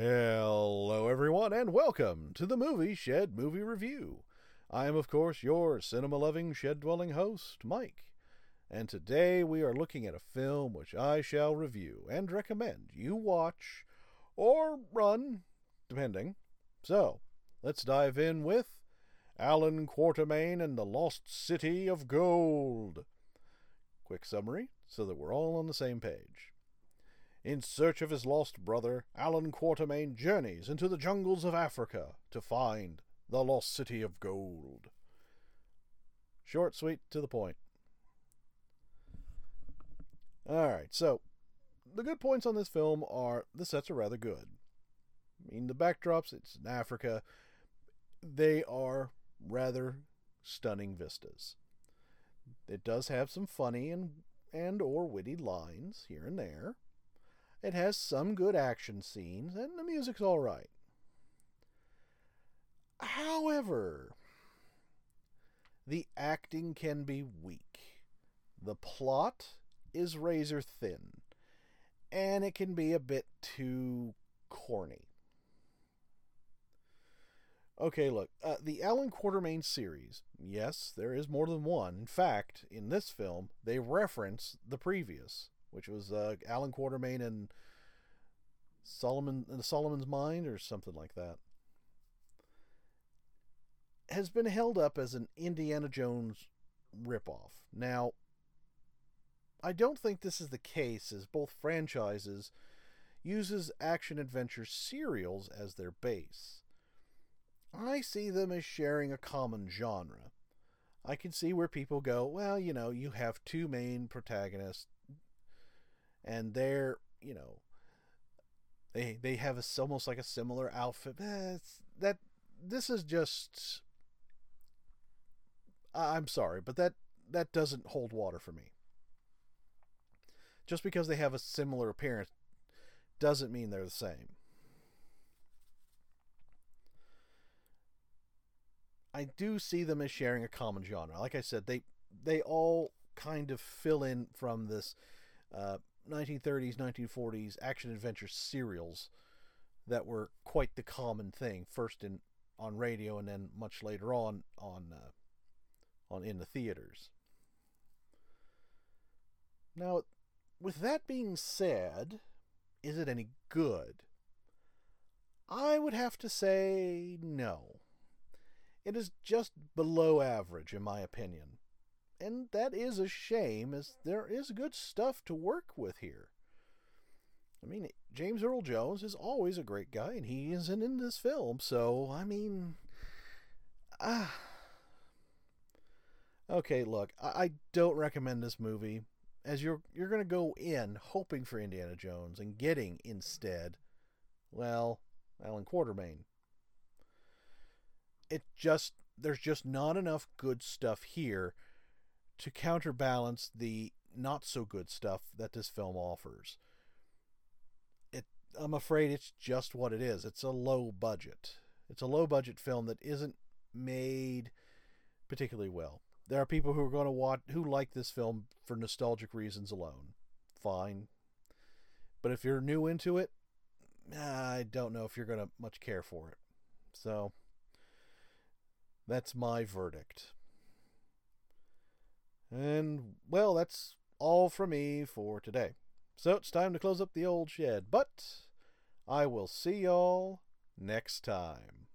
Hello, everyone, and welcome to the Movie Shed Movie Review. I am, of course, your cinema loving, shed dwelling host, Mike, and today we are looking at a film which I shall review and recommend you watch or run, depending. So, let's dive in with Allan Quatermain and the Lost City of Gold. Quick summary so that we're all on the same page. In search of his lost brother, Allan Quatermain journeys into the jungles of Africa to find the lost city of gold. Short, sweet, to the point. Alright, so the good points on this film are the sets are rather good. I mean, the backdrops, it's in Africa, they are rather stunning vistas. It does have some funny and and or witty lines here and there. It has some good action scenes, and the music's all right. However, the acting can be weak. The plot is razor thin, and it can be a bit too corny. Okay, look, uh, the Allan Quatermain series, yes, there is more than one. In fact, in this film, they reference the previous, which was uh, Allan Quatermain and Solomon, the Solomon's Mine, or something like that, has been held up as an Indiana Jones ripoff. Now, I don't think this is the case, as both franchises uses action adventure serials as their base. I see them as sharing a common genre. I can see where people go, well, you know, you have two main protagonists, and they're, you know, they they have a, almost like a similar outfit. Eh, that this is just. I'm sorry, but that that doesn't hold water for me. Just because they have a similar appearance doesn't mean they're the same. I do see them as sharing a common genre. Like I said, they they all kind of fill in from this uh, 1930s, 1940s action adventure serials that were quite the common thing. First in on radio, and then much later on on uh, on in the theaters. Now, with that being said, is it any good? I would have to say no. It is just below average, in my opinion. And that is a shame, as there is good stuff to work with here. I mean, James Earl Jones is always a great guy, and he isn't in this film, so, I mean. Ah. Okay, look, I don't recommend this movie, as you're you're going to go in hoping for Indiana Jones and getting instead, well, Allan Quatermain. it just there's just not enough good stuff here to counterbalance the not so good stuff that this film offers. It I'm afraid it's just what it is. It's a low budget. It's a low budget film that isn't made particularly well. There are people who are going to watch who like this film for nostalgic reasons alone. Fine. But if you're new into it, I don't know if you're going to much care for it. So, that's my verdict. And, well, that's all from me for today. So it's time to close up the old shed, but I will see y'all next time.